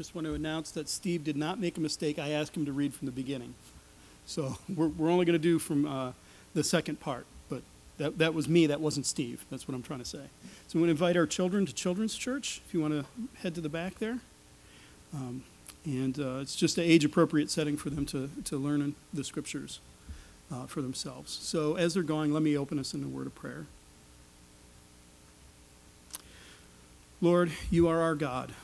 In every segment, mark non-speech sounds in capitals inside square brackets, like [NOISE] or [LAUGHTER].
just want to announce that Steve did not make a mistake. I asked him to read from the beginning. So [LAUGHS] we're, we're only going to do from uh, the second part. But that, that was me, that wasn't Steve. That's what I'm trying to say. So we want to invite our children to Children's Church, if you want to head to the back there. Um, and uh, it's just an age appropriate setting for them to, to learn the scriptures uh, for themselves. So as they're going, let me open us in a word of prayer. Lord, you are our God,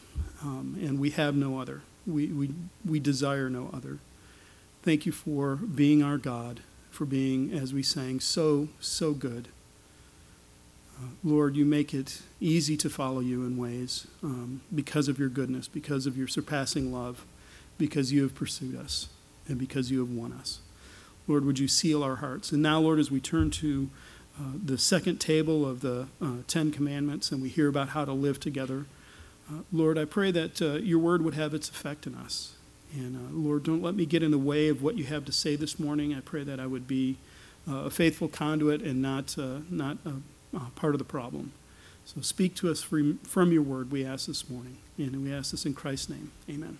um, and we have no other. We, we, we desire no other. Thank you for being our God, for being, as we sang, so, so good. Uh, Lord, you make it easy to follow you in ways um, because of your goodness, because of your surpassing love, because you have pursued us, and because you have won us. Lord, would you seal our hearts? And now, Lord, as we turn to uh, the second table of the uh, Ten Commandments and we hear about how to live together. Uh, Lord, I pray that uh, your word would have its effect in us. And uh, Lord, don't let me get in the way of what you have to say this morning. I pray that I would be a faithful conduit and not, not part of the problem. So speak to us from, from your word, we ask this morning. And we ask this in Christ's name. Amen.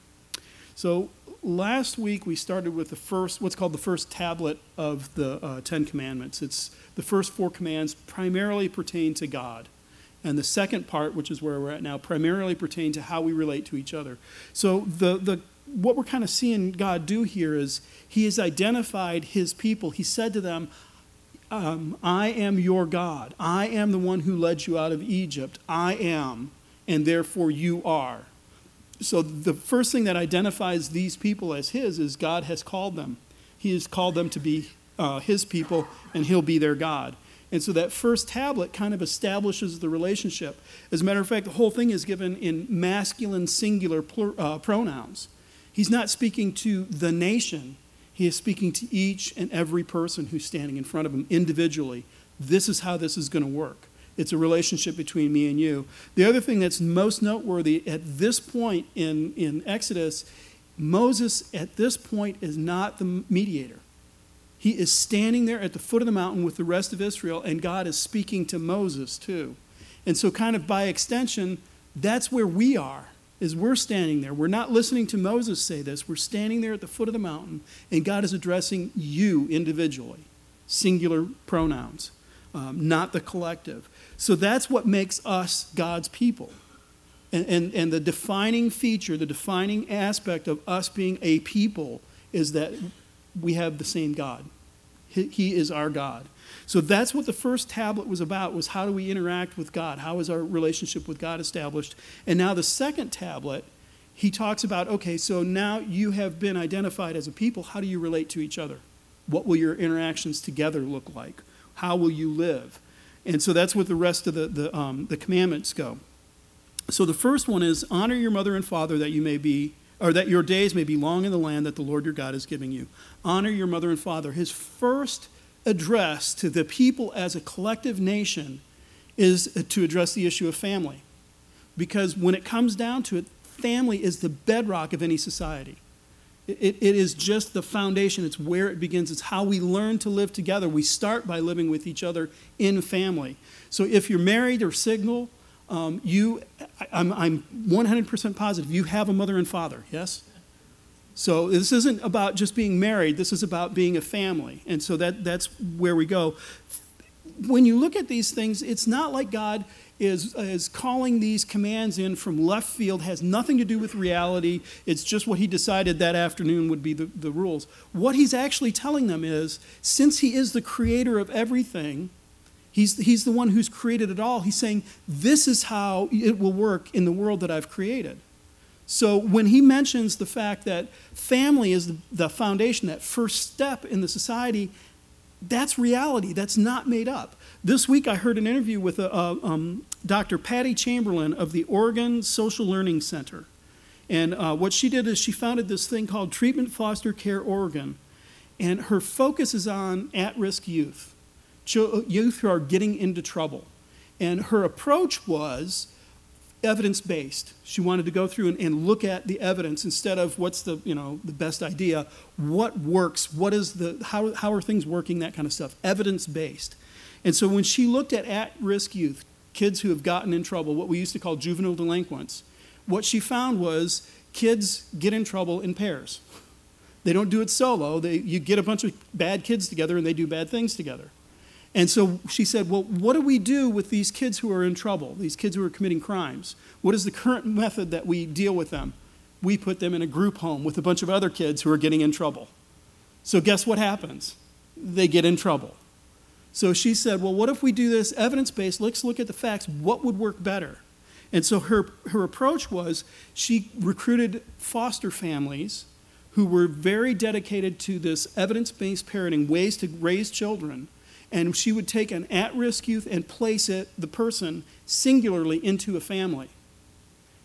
So last week we started with the first, what's called the first tablet of the uh, Ten Commandments. It's the first four commands primarily pertain to God. And the second part, which is where we're at now, primarily pertain to how we relate to each other. So the, the what we're kind of seeing God do here is He has identified His people. He said to them, um, I am your God. I am the one who led you out of Egypt. I am, and therefore you are so the first thing that identifies these people as his is God has called them. He has called them to be uh, his people, and he'll be their God. And so that first tablet kind of establishes the relationship. As a matter of fact, the whole thing is given in masculine singular plur, uh, pronouns. He's not speaking to the nation, he is speaking to each and every person who's standing in front of him individually. This is how this is going to work. It's a relationship between me and you. The other thing that's most noteworthy at this point in, in Exodus, Moses at this point is not the mediator. He is standing there at the foot of the mountain with the rest of Israel, and God is speaking to Moses too. And so, kind of by extension, that's where we are, is we're standing there. We're not listening to Moses say this. We're standing there at the foot of the mountain, and God is addressing you individually, singular pronouns, um, not the collective. So that's what makes us God's people. And, and, and the defining feature, the defining aspect of us being a people is that we have the same God. He, is our God. So that's what the first tablet was about was how do we interact with God? How is our relationship with God established? And now the second tablet, he talks about okay, so now you have been identified as a people. How do you relate to each other? What will your interactions together look like? How will you live? And so that's what the rest of the, the, um, the commandments go. So the first one is honor your mother and father that you may be, or that your days may be long in the land that the Lord your God is giving you. Honor your mother and father. His first address to the people as a collective nation is to address the issue of family. Because when it comes down to it, family is the bedrock of any society. It, it is just the foundation. It's where it begins. It's how we learn to live together. We start by living with each other in family. So if you're married or single, um, you, I'm, I'm 100% positive you have a mother and father, yes? So this isn't about just being married, this is about being a family. And so that, that's where we go. When you look at these things, it's not like God is, is calling these commands in from left field, has nothing to do with reality. It's just what he decided that afternoon would be the, the rules. What he's actually telling them is since he is the creator of everything, he's, he's the one who's created it all, he's saying, This is how it will work in the world that I've created. So when he mentions the fact that family is the, foundation, that first step in the society, that's reality. That's not made up. This week, I heard an interview with a, uh, um, Dr. Patty Chamberlain of the Oregon Social Learning Center. And uh, what she did is she founded this thing called Treatment Foster Care Oregon. And her focus is on at risk youth, youth who are getting into trouble. And her approach was evidence based. She wanted to go through and, and, look at the evidence instead of what's the you know the best idea, what works, what is the how, how are things working, that kind of stuff. Evidence based. And so when she looked at at risk youth, kids who have gotten in trouble, what we used to call juvenile delinquents, what she found was kids get in trouble in pairs. They don't do it solo. They, you get a bunch of bad kids together and they do bad things together. And so she said, Well, what do we do with these kids who are in trouble, these kids who are committing crimes? What is the current method that we deal with them? We put them in a group home with a bunch of other kids who are getting in trouble. So, guess what happens? They get in trouble. So she said, Well, what if we do this evidence based? Let's look at the facts. What would work better? And so her, her approach was she recruited foster families who were very dedicated to this evidence based parenting, ways to raise children. And she would take an at risk youth and place it, the person singularly into a family.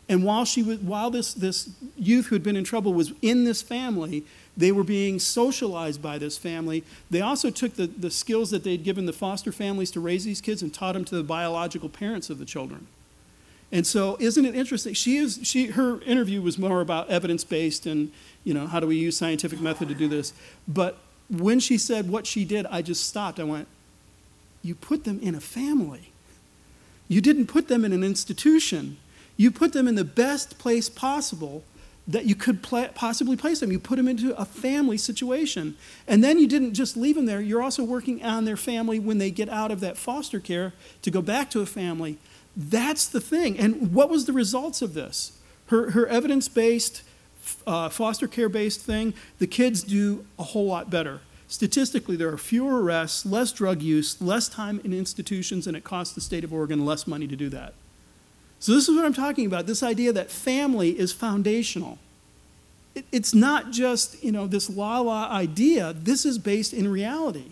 And while, she was, while this, this youth who had been in trouble was in this family, they were being socialized by this family. They also took the, the skills that they'd given the foster families to raise these kids and taught them to the biological parents of the children. And so, isn't it interesting? She is, she, her interview was more about evidence based and, you know, how do we use scientific method to do this. But when she said what she did, I just stopped. I went, You put them in a family. You didn't put them in an institution. You put them in the best place possible that you could possibly place them. You put them into a family situation. And then you didn't just leave them there, you're also working on their family when they get out of that foster care to go back to a family. That's the thing. And what was the results of this? Her, her evidence based, uh, foster care based thing, the kids do a whole lot better. Statistically, there are fewer arrests, less drug use, less time in institutions, and it costs the state of Oregon less money to do that. So, this is what I'm talking about this idea that family is foundational. It, it's not just you know, this la la idea, this is based in reality.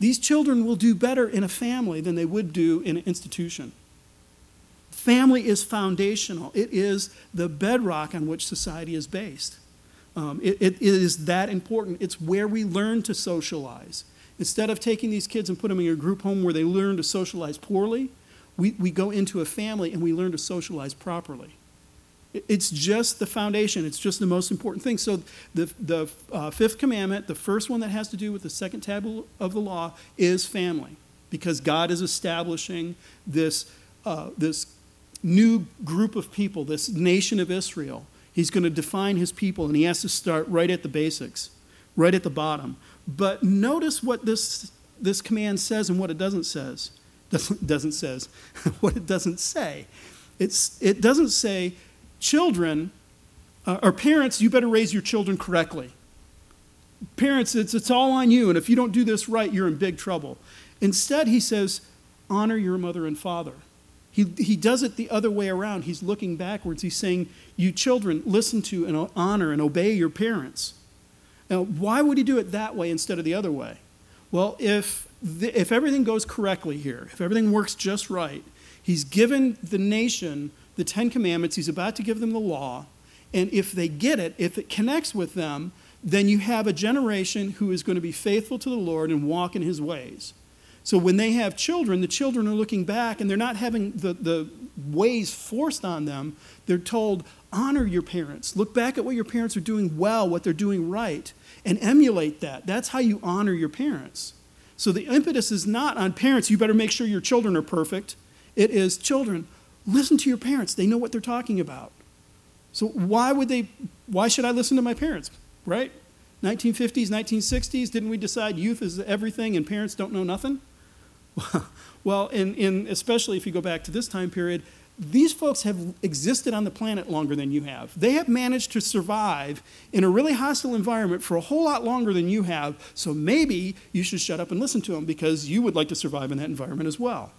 These children will do better in a family than they would do in an institution. Family is foundational, it is the bedrock on which society is based. Um, it, it is that important. It's where we learn to socialize. Instead of taking these kids and putting them in a group home where they learn to socialize poorly, we, we go into a family and we learn to socialize properly. It's just the foundation. It's just the most important thing. So, the, the uh, fifth commandment, the first one that has to do with the second tablet of the law, is family. Because God is establishing this, uh, this new group of people, this nation of Israel. He's going to define his people, and he has to start right at the basics, right at the bottom. But notice what this, this command says and what it doesn't says. [LAUGHS] Doesn't, doesn't says [LAUGHS] what it doesn't say. It's, it doesn't say, children uh, or parents, you better raise your children correctly. Parents, it's, it's all on you, and if you don't do this right, you're in big trouble. Instead, he says, honor your mother and father. He, he does it the other way around. He's looking backwards. He's saying, You children, listen to and honor and obey your parents. Now, why would he do it that way instead of the other way? Well, if, the, if everything goes correctly here, if everything works just right, he's given the nation the Ten Commandments, he's about to give them the law, and if they get it, if it connects with them, then you have a generation who is going to be faithful to the Lord and walk in his ways. So when they have children, the children are looking back and they're not having the, the ways forced on them. They're told, honor your parents. Look back at what your parents are doing well, what they're doing right, and emulate that. That's how you honor your parents. So the impetus is not on parents, you better make sure your children are perfect. It is children, listen to your parents. They know what they're talking about. So why would they why should I listen to my parents? Right? 1950s, 1960s, didn't we decide youth is everything and parents don't know nothing? [LAUGHS] well, in, in, especially if you go back to this time period, these folks have existed on the planet longer than you have. They have managed to survive in a really hostile environment for a whole lot longer than you have, so maybe you should shut up and listen to them because you would like to survive in that environment as well.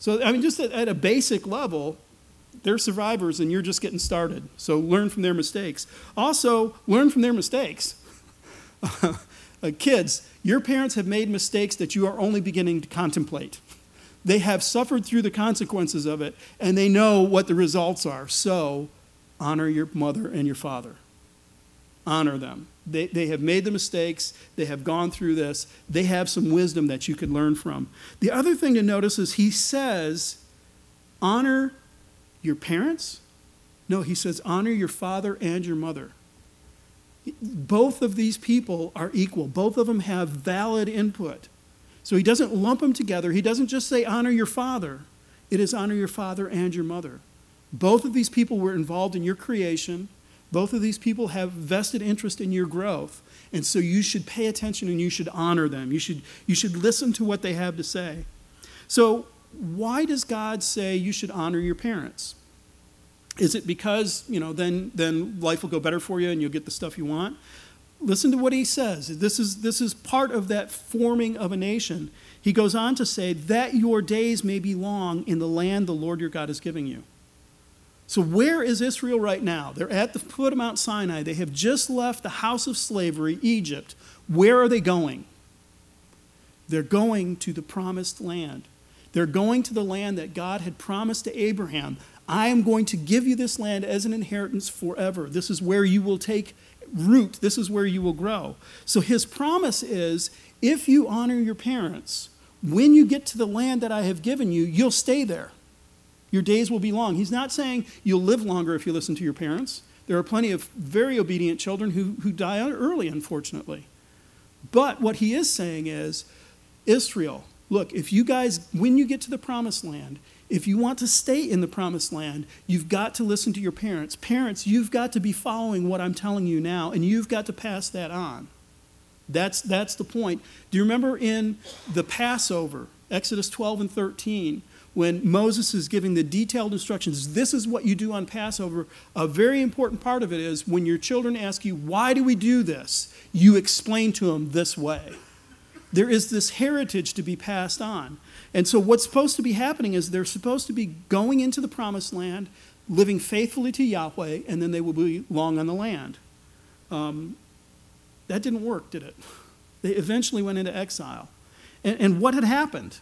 So, I mean, just at, at a basic level, they're survivors and you're just getting started. So, learn from their mistakes. Also, learn from their mistakes. [LAUGHS] uh, kids, your parents have made mistakes that you are only beginning to contemplate. They have suffered through the consequences of it, and they know what the results are. So, honor your mother and your father. Honor them. They, they have made the mistakes, they have gone through this, they have some wisdom that you could learn from. The other thing to notice is he says, honor your parents. No, he says, honor your father and your mother both of these people are equal. Both of them have valid input. So he doesn't lump them together. He doesn't just say, honor your father. It is honor your father and your mother. Both of these people were involved in your creation. Both of these people have vested interest in your growth. And so you should pay attention and you should honor them. You should, you should listen to what they have to say. So, why does God say you should honor your parents? Is it because, you know, then, then life will go better for you and you'll get the stuff you want? Listen to what he says. This is, this is part of that forming of a nation. He goes on to say, that your days may be long in the land the Lord your God is giving you. So, where is Israel right now? They're at the foot of Mount Sinai. They have just left the house of slavery, Egypt. Where are they going? They're going to the promised land. They're going to the land that God had promised to Abraham. I am going to give you this land as an inheritance forever. This is where you will take root, this is where you will grow. So, his promise is if you honor your parents, when you get to the land that I have given you, you'll stay there. Your days will be long. He's not saying you'll live longer if you listen to your parents. There are plenty of very obedient children who, who die early, unfortunately. But what he is saying is Israel, look, if you guys, when you get to the promised land, if you want to stay in the promised land, you've got to listen to your parents. Parents, you've got to be following what I'm telling you now, and you've got to pass that on. That's, that's the point. Do you remember in the Passover, Exodus 12 and 13, when Moses is giving the detailed instructions, this is what you do on Passover, a very important part of it is when your children ask you, why do we do this? You explain to them this way. There is this heritage to be passed on. And so, what's supposed to be happening is they're supposed to be going into the promised land, living faithfully to Yahweh, and then they will be long on the land. Um, that didn't work, did it? [LAUGHS] They eventually went into exile. And, and what had happened?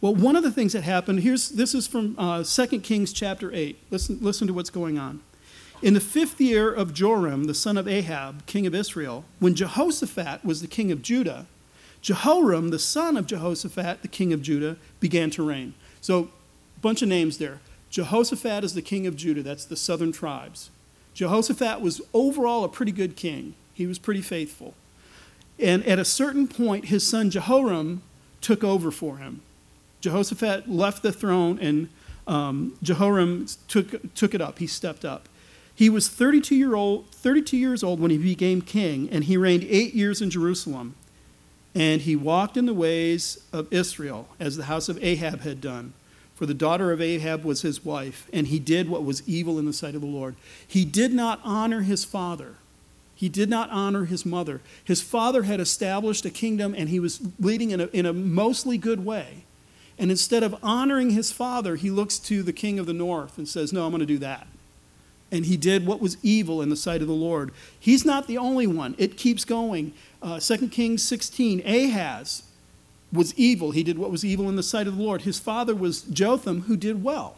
Well, one of the things that happened, here's, this is from uh, 2 Kings chapter 8. Listen, listen to what's going on. In the fifth year of Joram, the son of Ahab, king of Israel, when Jehoshaphat was the king of Judah, Jehoram, the son of Jehoshaphat, the king of Judah, began to reign. So, a bunch of names there. Jehoshaphat is the king of Judah, that's the southern tribes. Jehoshaphat was overall a pretty good king, he was pretty faithful. And at a certain point, his son Jehoram took over for him. Jehoshaphat left the throne and um, Jehoram took, took it up. He stepped up. He was 32, year old, 32 years old when he became king, and he reigned eight years in Jerusalem. And he walked in the ways of Israel, as the house of Ahab had done. For the daughter of Ahab was his wife, and he did what was evil in the sight of the Lord. He did not honor his father. He did not honor his mother. His father had established a kingdom, and he was leading in a, in a mostly good way. And instead of honoring his father, he looks to the king of the north and says, No, I'm going to do that. And he did what was evil in the sight of the Lord. He's not the only one, it keeps going. Uh, 2 Kings 16, Ahaz was evil. He did what was evil in the sight of the Lord. His father was Jotham, who did well.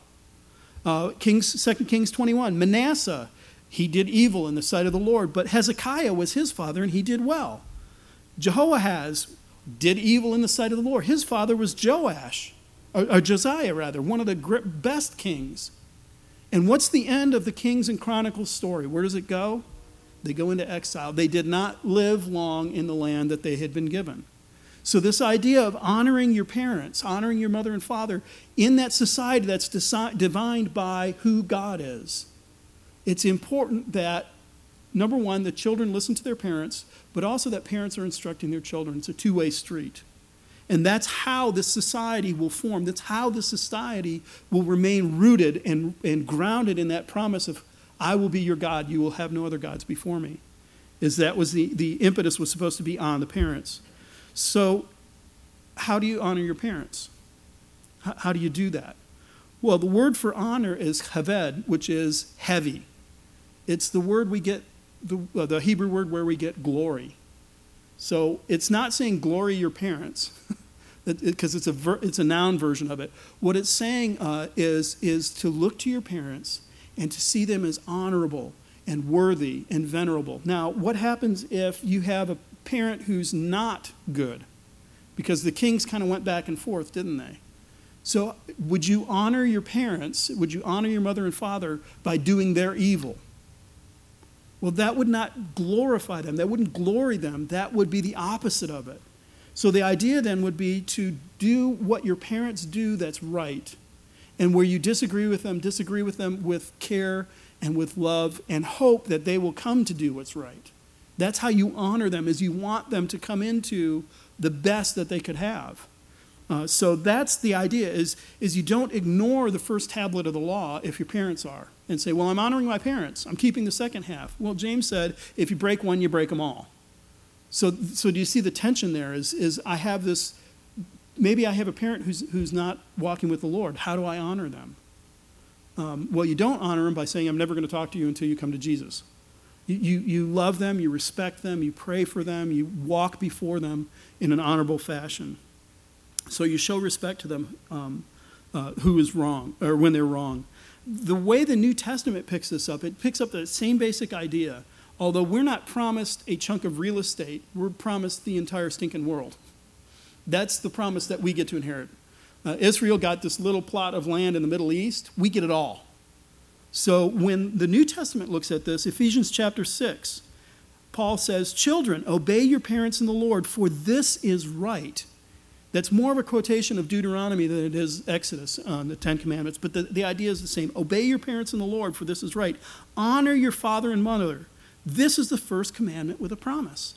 Uh, Kings, 2 Kings 21, Manasseh, he did evil in the sight of the Lord, but Hezekiah was his father, and he did well. Jehoahaz did evil in the sight of the Lord. His father was Joash, or, or Josiah, rather, one of the best kings. And what's the end of the Kings and Chronicles story? Where does it go? They go into exile. They did not live long in the land that they had been given. So, this idea of honoring your parents, honoring your mother and father in that society that's divined by who God is, it's important that, number one, the children listen to their parents, but also that parents are instructing their children. It's a two way street. And that's how this society will form. That's how this society will remain rooted and, and grounded in that promise of, I will be your God, you will have no other gods before me. Is that was the, the impetus was supposed to be on the parents. So, how do you honor your parents? How, how do you do that? Well, the word for honor is haved, which is heavy. It's the word we get the, uh, the Hebrew word where we get glory. So it's not saying glory your parents, [LAUGHS] because it's a ver- it's a noun version of it. What it's saying uh, is is to look to your parents and to see them as honorable and worthy and venerable. Now, what happens if you have a parent who's not good? Because the kings kind of went back and forth, didn't they? So, would you honor your parents? Would you honor your mother and father by doing their evil? Well, that would not glorify them. That wouldn't glory them. That would be the opposite of it. So the idea then would be to do what your parents do that's right. And where you disagree with them, disagree with them with care and with love and hope that they will come to do what's right. That's how you honor them, is you want them to come into the best that they could have. Uh, so that's the idea is, is you don't ignore the first tablet of the law if your parents are and say well i'm honoring my parents i'm keeping the second half well james said if you break one you break them all so, so do you see the tension there is, is i have this maybe i have a parent who's, who's not walking with the lord how do i honor them um, well you don't honor them by saying i'm never going to talk to you until you come to jesus you, you, love them you respect them you pray for them you walk before them in an honorable fashion so you show respect to them um, uh, who is wrong, or when they're wrong. The way the New Testament picks this up, it picks up the same basic idea. Although we're not promised a chunk of real estate, we're promised the entire stinking world. That's the promise that we get to inherit. Uh, Israel got this little plot of land in the Middle East, we get it all. So when the New Testament looks at this, Ephesians chapter 6, Paul says, Children, obey your parents in the Lord, for this is right. That's more of a quotation of Deuteronomy than it is Exodus on the Ten Commandments, but the, the idea is the same. Obey your parents in the Lord, for this is right. Honor your father and mother. This is the first commandment with a promise.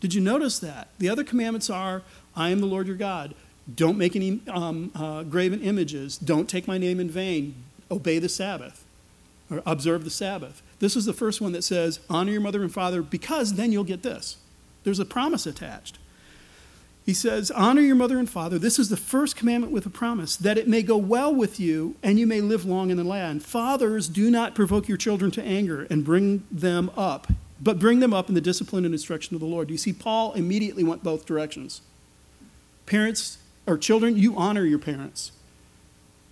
Did you notice that? The other commandments are I am the Lord your God. Don't make any um, uh, graven images. Don't take my name in vain. Obey the Sabbath or observe the Sabbath. This is the first one that says, honor your mother and father because then you'll get this. There's a promise attached. He says, Honor your mother and father. This is the first commandment with a promise, that it may go well with you and you may live long in the land. Fathers, do not provoke your children to anger and bring them up, but bring them up in the discipline and instruction of the Lord. You see, Paul immediately went both directions. Parents or children, you honor your parents.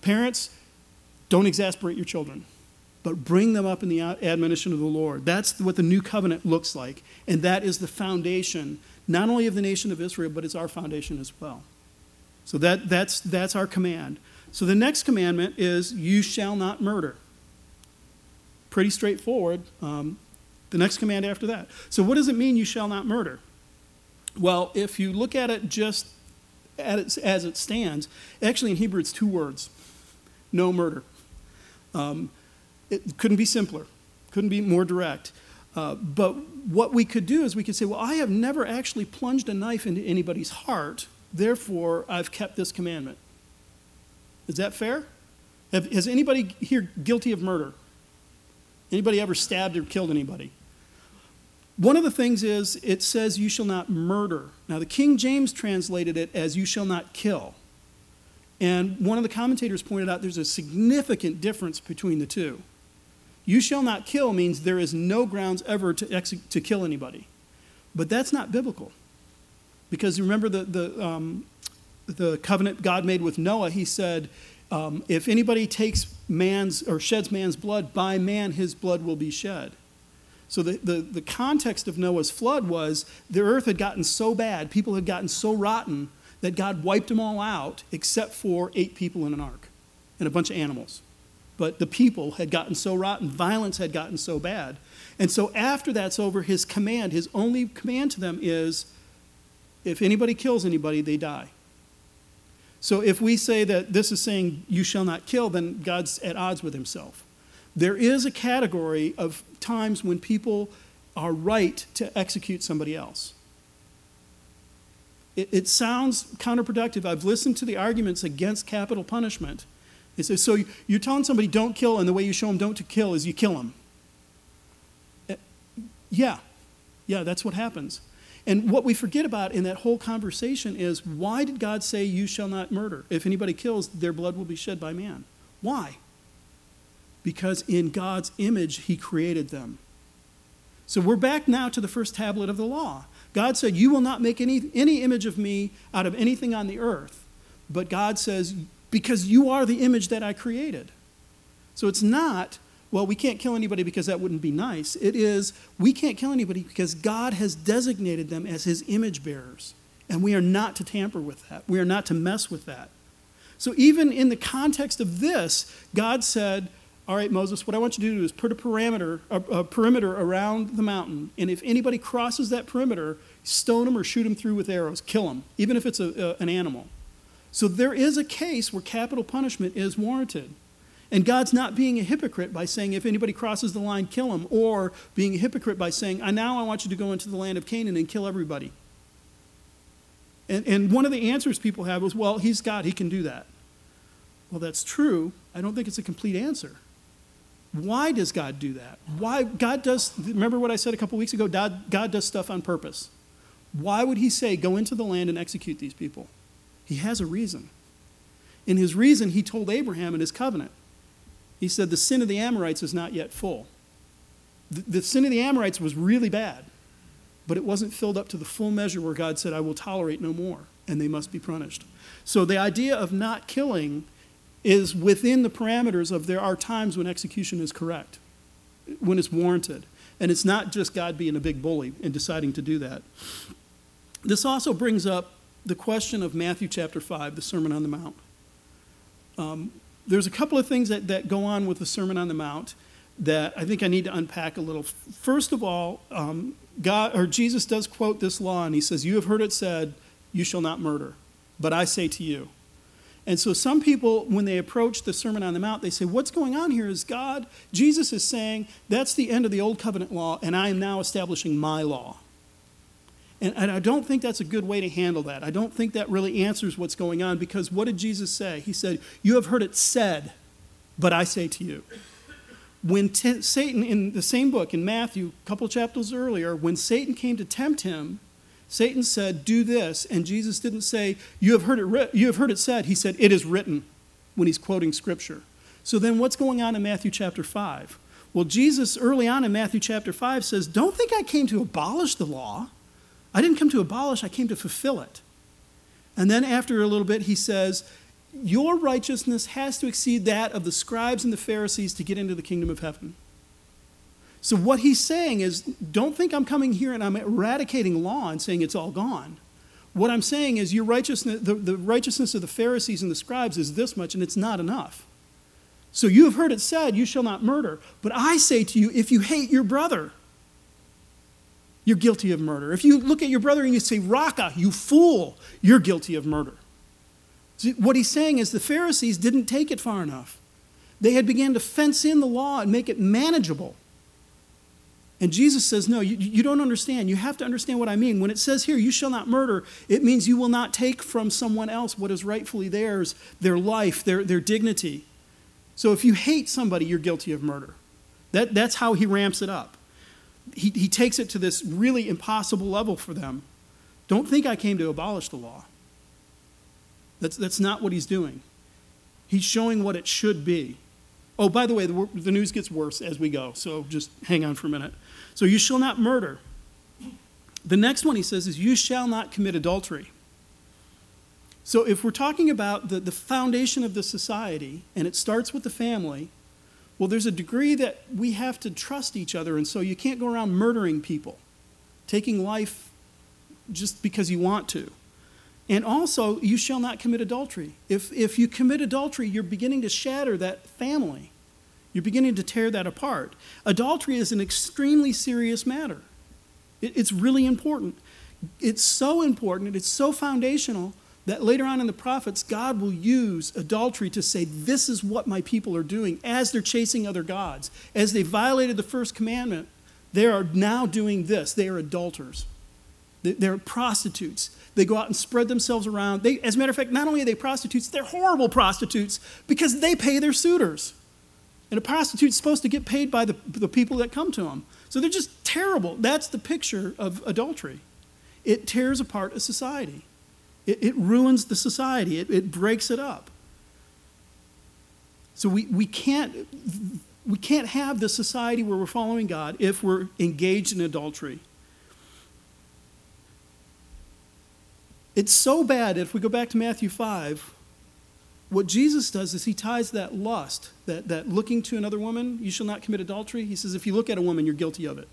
Parents, don't exasperate your children, but bring them up in the admonition of the Lord. That's what the new covenant looks like, and that is the foundation not only of the nation of Israel, but it's our foundation as well. So that, that's, that's our command. So the next commandment is, You shall not murder. Pretty straightforward. Um, the next command after that. So, what does it mean, you shall not murder? Well, if you look at it just as it stands, actually in Hebrew it's two words no murder. Um, it couldn't be simpler, couldn't be more direct. Uh, but what we could do is we could say, well, I have never actually plunged a knife into anybody's heart, therefore I've kept this commandment. Is that fair? Have, has anybody here guilty of murder? Anybody ever stabbed or killed anybody? One of the things is it says, You shall not murder. Now, the King James translated it as, You shall not kill. And one of the commentators pointed out there's a significant difference between the two. You shall not kill means there is no grounds ever to, ex- to kill anybody. But that's not biblical. Because remember the, the, um, the covenant God made with Noah, he said, um, if anybody takes man's or sheds man's blood, by man his blood will be shed. So the, the, the context of Noah's flood was the earth had gotten so bad, people had gotten so rotten, that God wiped them all out except for eight people in an ark and a bunch of animals. But the people had gotten so rotten, violence had gotten so bad. And so after that's over, his command, his only command to them is if anybody kills anybody, they die. So if we say that this is saying you shall not kill, then God's at odds with himself. There is a category of times when people are right to execute somebody else. It, it sounds counterproductive. I've listened to the arguments against capital punishment it says, so you're telling somebody don't kill, and the way you show them don't to kill is you kill them. Uh, yeah, yeah, that's what happens. And what we forget about in that whole conversation is why did God say, You shall not murder? If anybody kills, their blood will be shed by man. Why? Because in God's image, He created them. So we're back now to the first tablet of the law. God said, You will not make any, any image of me out of anything on the earth. But God says, because you are the image that I created. So it's not, well, we can't kill anybody because that wouldn't be nice. It is, we can't kill anybody because God has designated them as his image bearers. And we are not to tamper with that. We are not to mess with that. So even in the context of this, God said, all right, Moses, what I want you to do is put a perimeter, a, a, perimeter around the mountain, and if anybody crosses that perimeter, stone them or shoot them through with arrows, kill them, even if it's a, a, an animal. So there is a case where capital punishment is warranted. And God's not being a hypocrite by saying, if anybody crosses the line, kill him, or being a hypocrite by saying, I now I want you to go into the land of Canaan and kill everybody. And, and one of the answers people have is, well, he's God, he can do that. Well, that's true. I don't think it's a complete answer. Why does God do that? Why God does remember what I said a couple weeks ago? God, God does stuff on purpose. Why would he say, go into the land and execute these people? He has a reason. In his reason, he told Abraham in his covenant. He said, The sin of the Amorites is not yet full. The, the sin of the Amorites was really bad, but it wasn't filled up to the full measure where God said, I will tolerate no more, and they must be punished. So the idea of not killing is within the parameters of there are times when execution is correct, when it's warranted. And it's not just God being a big bully and deciding to do that. This also brings up the question of Matthew chapter 5, the Sermon on the Mount. Um, there's a couple of things that, that go on with the Sermon on the Mount that I think I need to unpack a little. First of all, um, God or Jesus does quote this law, and he says, "You have heard it said, you shall not murder, but I say to you." And so some people, when they approach the Sermon on the Mount, they say, What's going on here is God, Jesus is saying, That's the end of the old covenant law, and I am now establishing my law. And, and, I don't think that's a good way to handle that. I don't think that really answers what's going on because what did Jesus say? He said, You have heard it said, but I say to you. When t- Satan, in the same book, in Matthew, a couple chapters earlier, when Satan came to tempt him, Satan said, Do this. And Jesus didn't say, You have heard it, ri- you have heard it said. He said, It is written when he's quoting scripture. So then what's going on in Matthew chapter 5? Well, Jesus, early on in Matthew chapter 5, says, Don't think I came to abolish the law. I didn't come to abolish, I came to fulfill it. And then after a little bit, he says, Your righteousness has to exceed that of the scribes and the Pharisees to get into the kingdom of heaven. So, what he's saying is don't think I'm coming here and I'm eradicating law and saying it's all gone. What I'm saying is your righteousness, the, the righteousness of the Pharisees and the scribes is this much, and it's not enough. So, you have heard it said, You shall not murder. But I say to you, if you hate your brother, you're guilty of murder. If you look at your brother and you say, Raca, you fool, you're guilty of murder. See, what he's saying is the Pharisees didn't take it far enough. They had begun to fence in the law and make it manageable. And Jesus says, No, you, you don't understand. You have to understand what I mean. When it says here, you shall not murder, it means you will not take from someone else what is rightfully theirs, their life, their, their dignity. So if you hate somebody, you're guilty of murder. That, that's how he ramps it up. He, he takes it to this really impossible level for them. Don't think I came to abolish the law. That's, that's not what he's doing. He's showing what it should be. Oh, by the way, the, the news gets worse as we go, so just hang on for a minute. So, you shall not murder. The next one he says is, You shall not commit adultery. So, if we're talking about the, the foundation of the society, and it starts with the family, well, there's a degree that we have to trust each other, and so you can't go around murdering people, taking life just because you want to. And also, you shall not commit adultery. If, if you commit adultery, you're beginning to shatter that family. You're beginning to tear that apart. Adultery is an extremely serious matter. It, it's really important. It's so important, it's so foundational that later on in the prophets, God will use adultery to say, This is what my people are doing as they're chasing other gods. As they violated the first commandment, they are now doing this. They are adulterers, they're prostitutes. They go out and spread themselves around. They, as a matter of fact, not only are they prostitutes, they're horrible prostitutes because they pay their suitors. And a prostitute's supposed to get paid by the, the people that come to them. So they're just terrible. That's the picture of adultery. It tears apart a society, it, it ruins the society, it, it breaks it up. So we, we, can't, we can't have the society where we're following God if we're engaged in adultery. It's so bad, if we go back to Matthew 5, what Jesus does is he ties that lust, that, that looking to another woman, you shall not commit adultery. He says, if you look at a woman, you're guilty of it.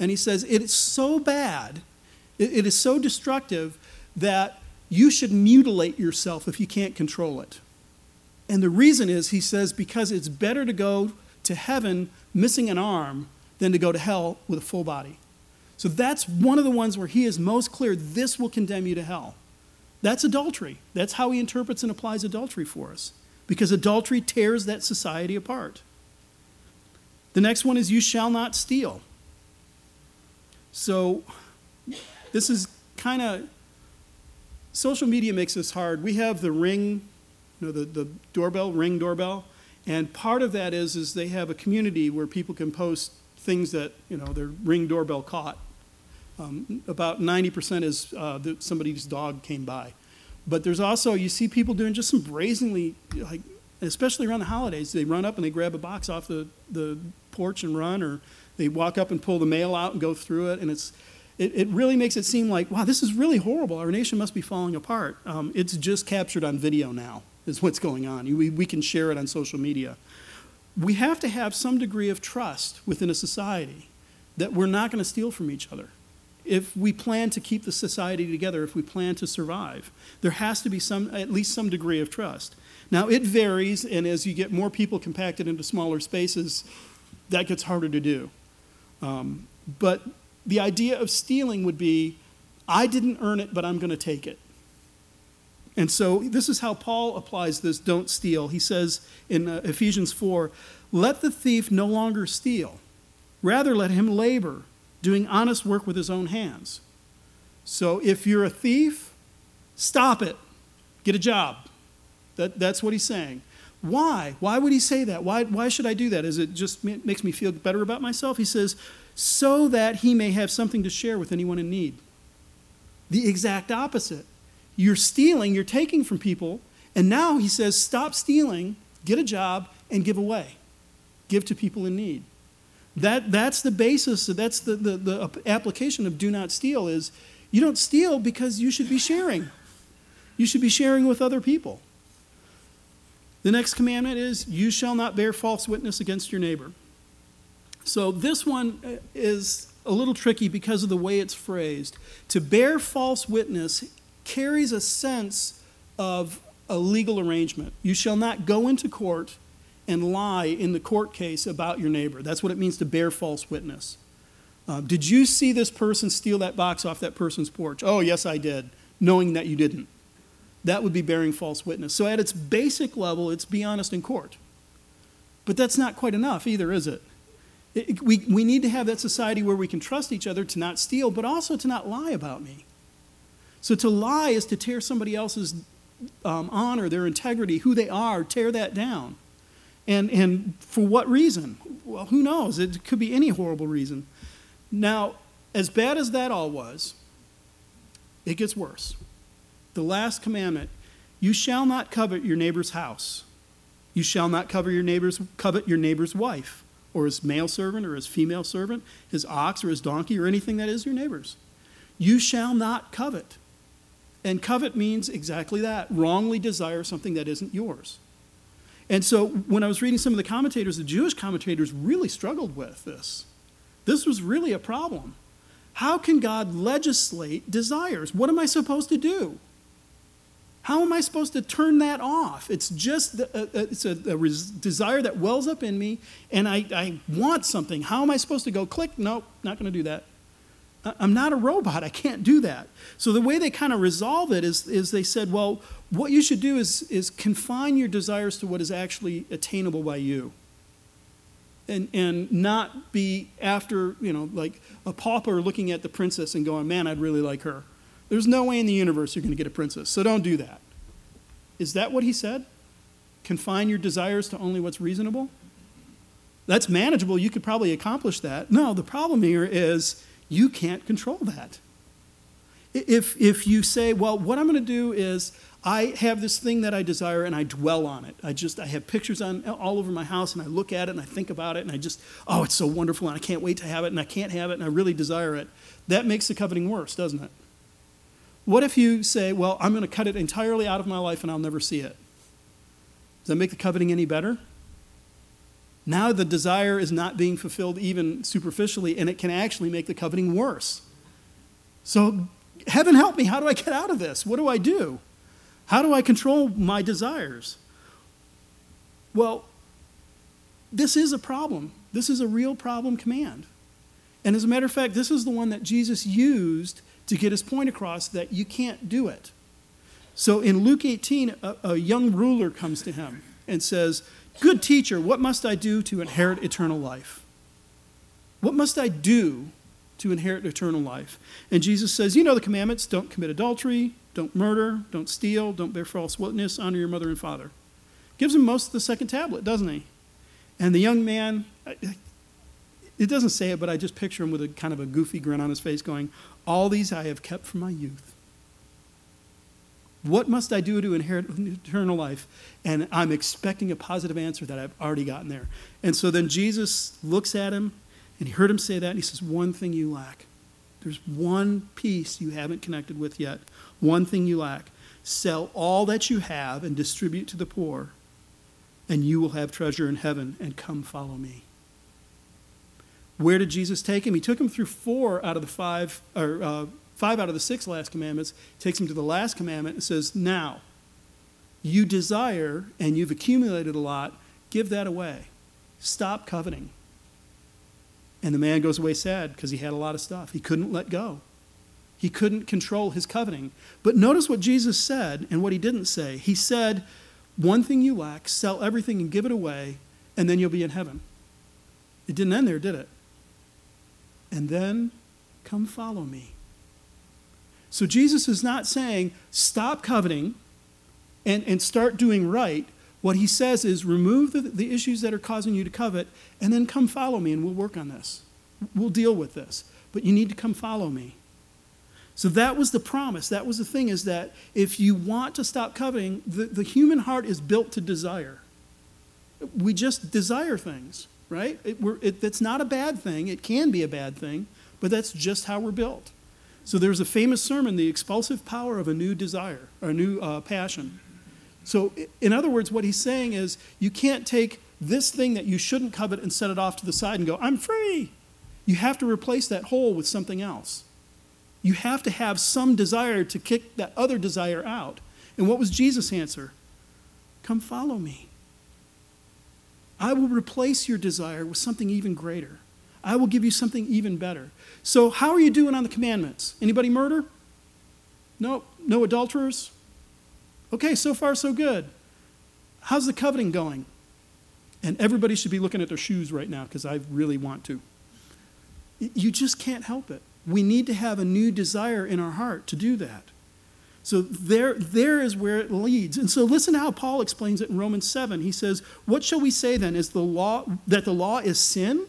And he says, it is so bad, it, it is so destructive that you should mutilate yourself if you can't control it. And the reason is, he says, because it's better to go to heaven missing an arm than to go to hell with a full body. So that's one of the ones where he is most clear this will condemn you to hell. That's adultery. That's how he interprets and applies adultery for us. because adultery tears that society apart. The next one is you shall not steal. So this is kind of social media makes this hard. We have the ring, you know, the, the doorbell, ring doorbell, and part of that is is they have a community where people can post things that you know their ring doorbell caught. Um, about 90% is uh, somebody's dog came by. But there's also, you see people doing just some brazenly, like, especially around the holidays, they run up and they grab a box off the, the porch and run, or they walk up and pull the mail out and go through it. And it's, it, it really makes it seem like, wow, this is really horrible. Our nation must be falling apart. Um, it's just captured on video now, is what's going on. We, we can share it on social media. We have to have some degree of trust within a society that we're not going to steal from each other if we plan to keep the society together, if we plan to survive. There has to be some, at least some degree of trust. Now, it varies, and as you get more people compacted into smaller spaces, that gets harder to do. Um, but the idea of stealing would be I didn't earn it, but I'm going to take it. And so this is how Paul applies this don't steal. He says in uh, Ephesians 4 let the thief no longer steal, rather, let him labor doing honest work with his own hands. So if you're a thief, stop it. Get a job. That, that's what he's saying. Why? Why would he say that? Why, why should I do that? Is it just makes me feel better about myself? He says, so that he may have something to share with anyone in need. The exact opposite. You're stealing, you're taking from people, and now he says, stop stealing, get a job, and give away. Give to people in need. That, that's the basis, that's the, the, the application of do not steal is you don't steal because you should be sharing. You should be sharing with other people. The next commandment is you shall not bear false witness against your neighbor. So this one uh, is a little tricky because of the way it's phrased. To bear false witness carries a sense of a legal arrangement. You shall not go into court and lie in the court case about your neighbor. That's what it means to bear false witness. Uh, did you see this person steal that box off that person's porch? Oh, yes, I did, knowing that you didn't. That would be bearing false witness. So, at its basic level, it's be honest in court. But that's not quite enough either, is it? We, we need to have that society where we can trust each other to not steal, but also to not lie about me. So, to lie is to tear somebody else's um, honor, their integrity, who they are, tear that down. And, and for what reason? Well, who knows? It could be any horrible reason. Now, as bad as that all was, it gets worse. The last commandment you shall not covet your neighbor's house. You shall not covet your neighbor's, covet your neighbor's wife, or his male servant, or his female servant, his ox, or his donkey, or anything that is your neighbor's. You shall not covet. And covet means exactly that wrongly desire something that isn't yours. And so when I was reading some of the commentators, the Jewish commentators really struggled with this. This was really a problem. How can God legislate desires? What am I supposed to do? How am I supposed to turn that off? It's just a, a, uh, uh, it's a, a res- desire that wells up in me, and I, I want something. How am I supposed to go click? Nope, not going to do that. I'm not a robot. I can't do that. So the way they kind of resolve it is, is they said, well, what you should do is, is confine your desires to what is actually attainable by you. And, and not be after, you know, like a pauper looking at the princess and going, man, I'd really like her. There's no way in the universe you're going to get a princess, so don't do that. Is that what he said? Confine your desires to only what's reasonable? That's manageable. You could probably accomplish that. No, the problem here is you can't control that. If, if you say, well, what I'm going to do is I have this thing that I desire and I dwell on it. I just, I have pictures on all over my house and I look at it and I think about it and I just, oh, it's so wonderful and I can't wait to have it and I can't have it and I really desire it. That makes the coveting worse, doesn't it? What if you say, well, I'm going to cut it entirely out of my life and I'll never see it? Does that make the coveting any better? Now the desire is not being fulfilled even superficially, and it can actually make the coveting worse. So, heaven help me, how do I get out of this? What do I do? How do I control my desires? Well, this is a problem. This is a real problem command. And as a matter of fact, this is the one that Jesus used to get his point across that you can't do it. So in Luke 18, a, a young ruler comes to him and says, Good teacher, what must I do to inherit eternal life? What must I do to inherit eternal life? And Jesus says, You know the commandments don't commit adultery, don't murder, don't steal, don't bear false witness, honor your mother and father. Gives him most of the second tablet, doesn't he? And the young man, it doesn't say it, but I just picture him with a kind of a goofy grin on his face going, All these I have kept from my youth. What must I do to inherit eternal life? And I'm expecting a positive answer that I've already gotten there. And so then Jesus looks at him, and he heard him say that, and he says, One thing you lack. There's one piece you haven't connected with yet. One thing you lack. Sell all that you have and distribute to the poor, and you will have treasure in heaven, and come follow me. Where did Jesus take him? He took him through four out of the five, or uh, five out of the six last commandments, takes him to the last commandment and says, Now, you desire and you've accumulated a lot, give that away. Stop coveting. And the man goes away sad because he had a lot of stuff. He couldn't let go. He couldn't control his coveting. But notice what Jesus said and what he didn't say. He said, One thing you lack, sell everything and give it away, and then you'll be in heaven. It didn't end there, did it? And then come follow me. So Jesus is not saying stop coveting and, and start doing right. What he says is remove the, the issues that are causing you to covet and then come follow me and we'll work on this. We'll deal with this. But you need to come follow me. So that was the promise. That was the thing is that if you want to stop coveting, the, the human heart is built to desire. We just desire things, right? It, it, it's not a bad thing. It can be a bad thing, but that's just how we're built. So there's a famous sermon, The Expulsive Power of a New Desire, or a New uh, Passion. So, in other words, what he's saying is you can't take this thing that you shouldn't covet and set it off to the side and go, I'm free. You have to replace that hole with something else. You have to have some desire to kick that other desire out. And what was Jesus' answer? Come follow me. I will replace your desire with something even greater. I will give you something even better. So, how are you doing on the commandments? Anybody murder? No, no adulterers? Okay, so far so good. How's the coveting going? And everybody should be looking at their shoes right now because I really want to. You just can't help it. We need to have a new desire in our heart to do that. So there, there is where it leads. And so listen to how Paul explains it in Romans 7. He says, What shall we say then? Is the law that the law is sin?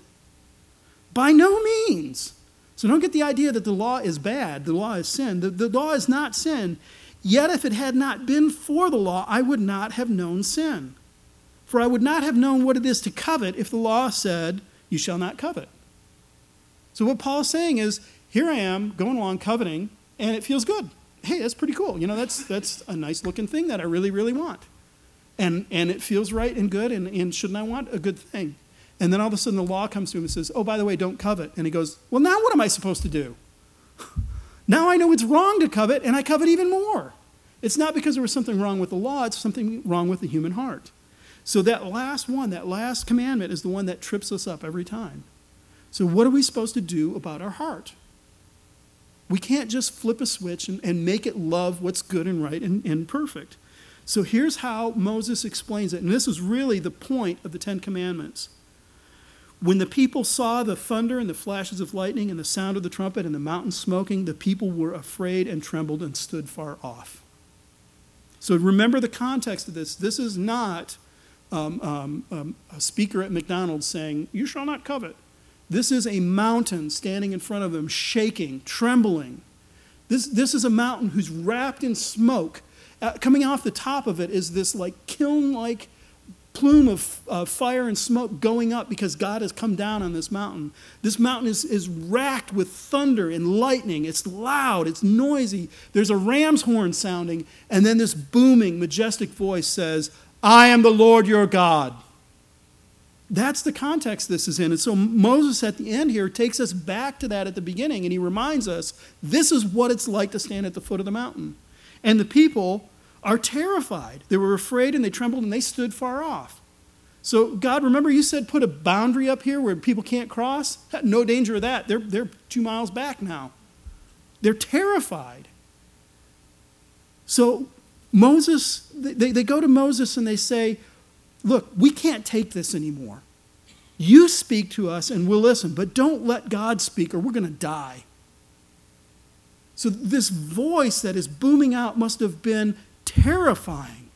By no means. So don't get the idea that the law is bad, the law is sin. The, the law is not sin. Yet if it had not been for the law, I would not have known sin. For I would not have known what it is to covet if the law said, You shall not covet. So what Paul is saying is, here I am going along coveting, and it feels good. Hey, that's pretty cool. You know, that's that's a nice looking thing that I really, really want. And and it feels right and good, and, and shouldn't I want a good thing? And then all of a sudden the law comes to him and says, Oh, by the way, don't covet. And he goes, Well, now what am I supposed to do? [LAUGHS] now I know it's wrong to covet, and I covet even more. It's not because there was something wrong with the law, it's something wrong with the human heart. So that last one, that last commandment, is the one that trips us up every time. So, what are we supposed to do about our heart? We can't just flip a switch and, and make it love what's good and right and, and perfect. So, here's how Moses explains it. And this is really the point of the Ten Commandments. When the people saw the thunder and the flashes of lightning and the sound of the trumpet and the mountain smoking, the people were afraid and trembled and stood far off. So remember the context of this. This is not um, um, um, a speaker at McDonald's saying, You shall not covet. This is a mountain standing in front of them, shaking, trembling. This, this is a mountain who's wrapped in smoke. Uh, coming off the top of it is this like kiln like plume of uh, fire and smoke going up because God has come down on this mountain. This mountain is, is racked with thunder and lightning. It's loud, it's noisy. There's a ram's horn sounding, and then this booming, majestic voice says, I am the Lord your God. That's the context this is in. And so Moses at the end here takes us back to that at the beginning, and he reminds us this is what it's like to stand at the foot of the mountain. And the people are terrified. They were afraid and they trembled and they stood far off. So, God, remember you said put a boundary up here where people can't cross? No danger of that. They're, they're two miles back now. They're terrified. So, Moses, they, they go to Moses and they say, look, we can't take this anymore. You speak to us and we'll listen, but don't let God speak or we're going to die. So, this voice that is booming out must have been terrifying,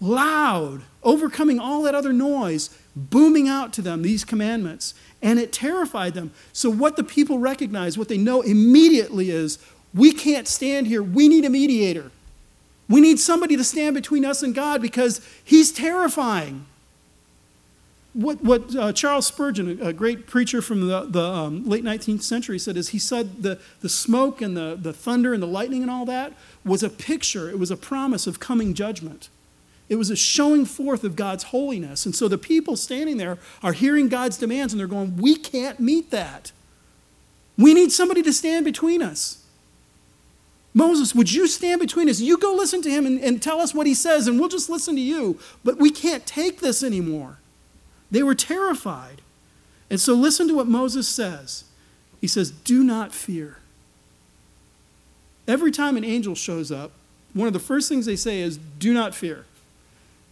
loud, overcoming all that other noise, booming out to them these commandments. And it terrified them. So, what the people recognize, what they know immediately is we can't stand here. We need a mediator. We need somebody to stand between us and God because he's terrifying what, what uh, Charles Spurgeon, a, great preacher from the, the um, late 19th century, said is he said the, the smoke and the, the thunder and the lightning and all that was a picture, it was a promise of coming judgment. It was a showing forth of God's holiness. And so the people standing there are hearing God's demands and they're going, We can't meet that. We need somebody to stand between us. Moses, would you stand between us? You go listen to him and, and tell us what he says, and we'll just listen to you. But we can't take this anymore. They were terrified. And so listen to what Moses says. He says, Do not fear. Every time an angel shows up, one of the first things they say is, Do not fear.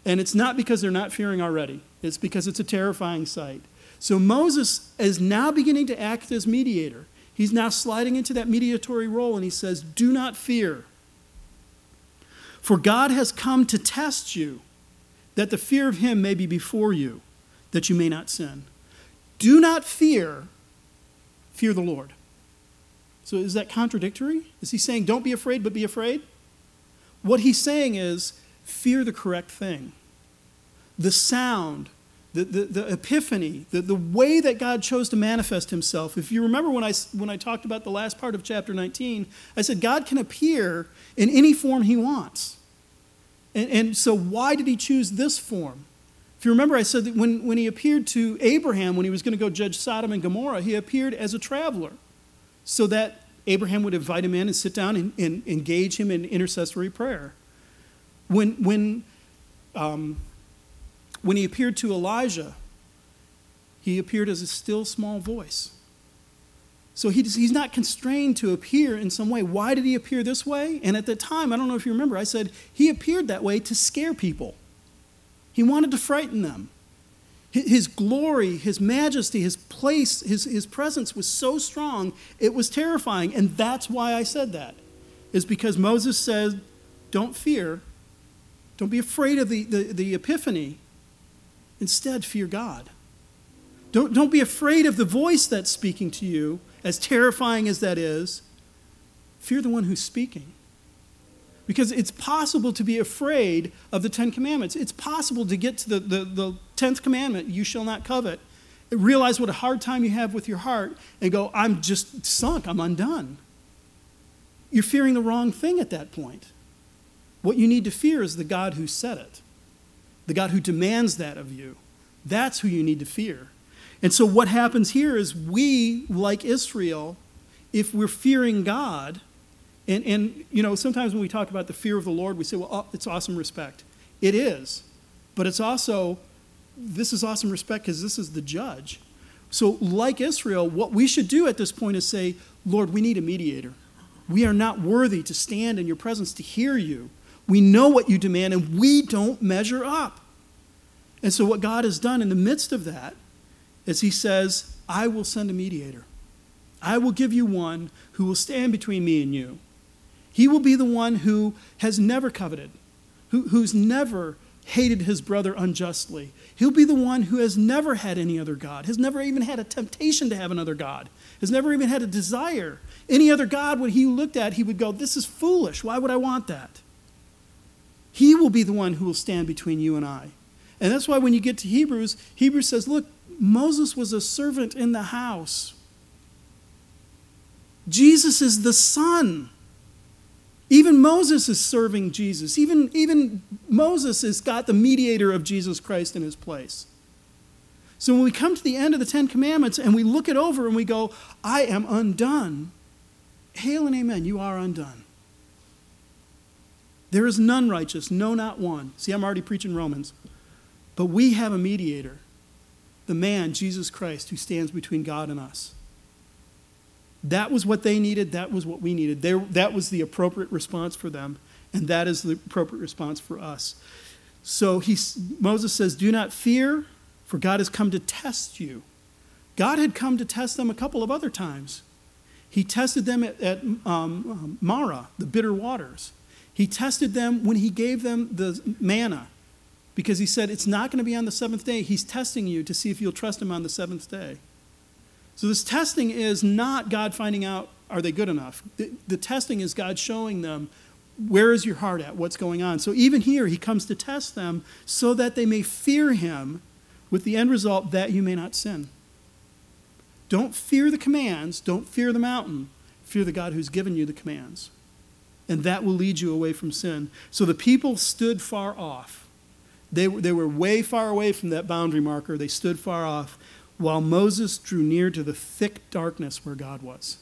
And it's not because they're not fearing already, it's because it's a terrifying sight. So Moses is now beginning to act as mediator. He's now sliding into that mediatory role, and he says, Do not fear. For God has come to test you, that the fear of him may be before you that you may not sin. Do not fear, fear the Lord. So is that contradictory? Is he saying, don't be afraid, but be afraid? What he's saying is, fear the correct thing. The sound, the, the, the epiphany, the, the way that God chose to manifest himself. If you remember when I, when I talked about the last part of chapter 19, I said God can appear in any form he wants. And, and so, why did he choose this form? If you remember, I said that when, when he appeared to Abraham, when he was going to go judge Sodom and Gomorrah, he appeared as a traveler so that Abraham would invite him in and sit down and, and engage him in intercessory prayer. When, when, um, when he appeared to Elijah, he appeared as a still small voice. So he, he's not constrained to appear in some way. Why did he appear this way? And at the time, I don't know if you remember, I said he appeared that way to scare people. He wanted to frighten them. His glory, his majesty, his place, his, his presence was so strong, it was terrifying. And that's why I said that, is because Moses said, Don't fear, don't be afraid of the, the, the epiphany. Instead, fear God. Don't, don't be afraid of the voice that's speaking to you, as terrifying as that is. Fear the one who's speaking. Because it's possible to be afraid of the Ten Commandments. It's possible to get to the, the, the tenth commandment, you shall not covet, realize what a hard time you have with your heart, and go, I'm just sunk, I'm undone. You're fearing the wrong thing at that point. What you need to fear is the God who said it, the God who demands that of you. That's who you need to fear. And so, what happens here is we, like Israel, if we're fearing God, and, and, you know, sometimes when we talk about the fear of the Lord, we say, well, oh, it's awesome respect. It is. But it's also, this is awesome respect because this is the judge. So, like Israel, what we should do at this point is say, Lord, we need a mediator. We are not worthy to stand in your presence to hear you. We know what you demand, and we don't measure up. And so, what God has done in the midst of that is He says, I will send a mediator. I will give you one who will stand between me and you. He will be the one who has never coveted, who, who's never hated his brother unjustly. He'll be the one who has never had any other God, has never even had a temptation to have another God, has never even had a desire. Any other God, when he looked at, he would go, This is foolish. Why would I want that? He will be the one who will stand between you and I. And that's why when you get to Hebrews, Hebrews says, Look, Moses was a servant in the house. Jesus is the son. Even Moses is serving Jesus. Even, even Moses has got the mediator of Jesus Christ in his place. So when we come to the end of the Ten Commandments and we look it over and we go, I am undone, hail and amen, you are undone. There is none righteous, no, not one. See, I'm already preaching Romans. But we have a mediator, the man, Jesus Christ, who stands between God and us. That was what they needed. That was what we needed. There, that was the appropriate response for them. And that is the appropriate response for us. So he, Moses says, Do not fear, for God has come to test you. God had come to test them a couple of other times. He tested them at, at um, um Marah, the bitter waters. He tested them when he gave them the manna because he said it's not going to be on the seventh day. He's testing you to see if you'll trust him on the seventh day. So, this testing is not God finding out are they good enough. The, the testing is God showing them where is your heart at, what's going on. So, even here, he comes to test them so that they may fear him with the end result that you may not sin. Don't fear the commands, don't fear the mountain, fear the God who's given you the commands. And that will lead you away from sin. So the people stood far off. They, they were way far away from that boundary marker. They stood far off while Moses drew near to the thick darkness where God was.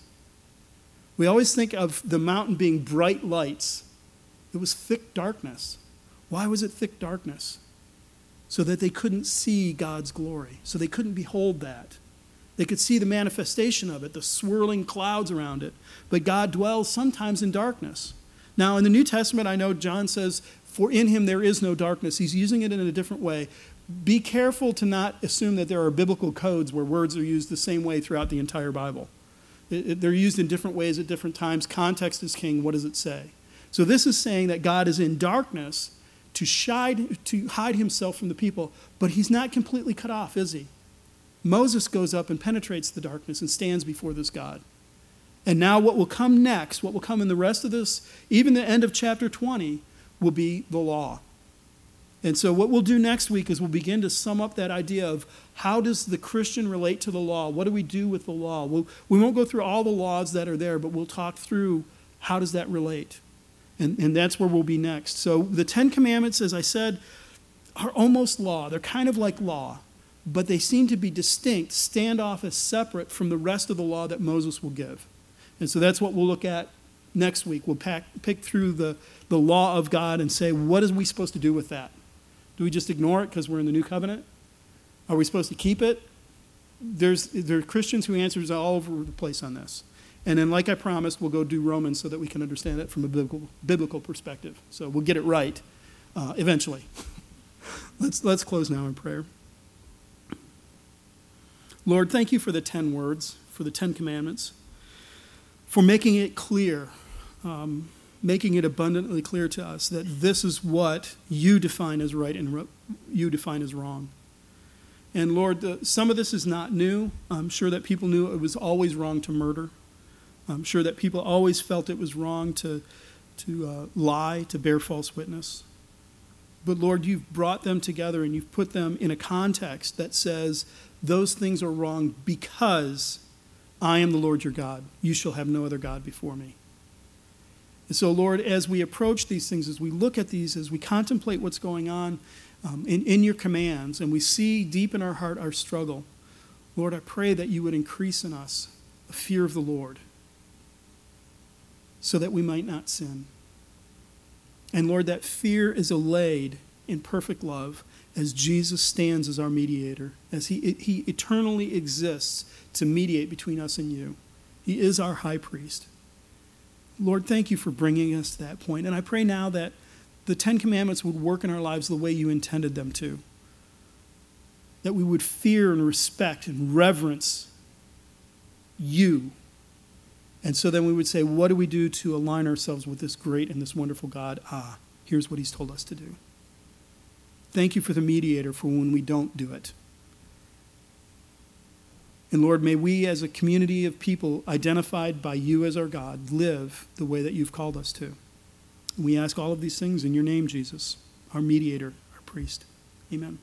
We always think of the mountain being bright lights. It was thick darkness. Why was it thick darkness? So that they couldn't see God's glory, so they couldn't behold that. They could see the manifestation of it, the swirling clouds around it. But God dwells sometimes in darkness. Now, in the New Testament, I know John says, For in him there is no darkness. He's using it in a different way be careful to not assume that there are biblical codes where words are used the same way throughout the entire Bible. It, it, they're used in different ways at different times. Context is king. What does it say? So this is saying that God is in darkness to, shide, to hide himself from the people, but he's not completely cut off, is he? Moses goes up and penetrates the darkness and stands before this God. And now, what will come next, what will come in the rest of this, even the end of chapter 20, will be the law. And so, what we'll do next week is we'll begin to sum up that idea of how does the Christian relate to the law? What do we do with the law? We'll, we won't go through all the laws that are there, but we'll talk through how does that relate. And, and that's where we'll be next. So, the Ten Commandments, as I said, are almost law. They're kind of like law, but they seem to be distinct, stand off as separate from the rest of the law that Moses will give. And so, that's what we'll look at next week. We'll pack, pick through the, the law of God and say, what are we supposed to do with that? Do we just ignore it because we're in the new covenant? Are we supposed to keep it? There's, there are Christians who answers all over the place on this. And then, like I promised, we'll go do Romans so that we can understand it from a biblical, biblical perspective. So we'll get it right uh, eventually. [LAUGHS] let's, let's close now in prayer. Lord, thank you for the 10 words, for the 10 commandments, for making it clear um, making it abundantly clear to us that this is what you define as right and you define as wrong. And Lord, the, some of this is not new. I'm sure that people knew it was always wrong to murder. I'm sure that people always felt it was wrong to, to uh, lie, to bear false witness. But Lord, you've brought them together and you've put them in a context that says those things are wrong because I am the Lord your God. You shall have no other God before me. And so, Lord, as we approach these things, as we look at these, as we contemplate what's going on um, in, in your commands, and we see deep in our heart our struggle, Lord, I pray that you would increase in us a fear of the Lord so that we might not sin. And Lord, that fear is allayed in perfect love as Jesus stands as our mediator, as he, he eternally exists to mediate between us and you. He is our high priest. Lord, thank you for bringing us to that point. And I pray now that the Ten Commandments would work in our lives the way you intended them to. That we would fear and respect and reverence you. And so then we would say, what do we do to align ourselves with this great and this wonderful God? Ah, here's what he's told us to do. Thank you for the mediator for when we don't do it. And Lord, may we as a community of people identified by you as our God live the way that you've called us to. We ask all of these things in your name, Jesus, our mediator, our priest. Amen.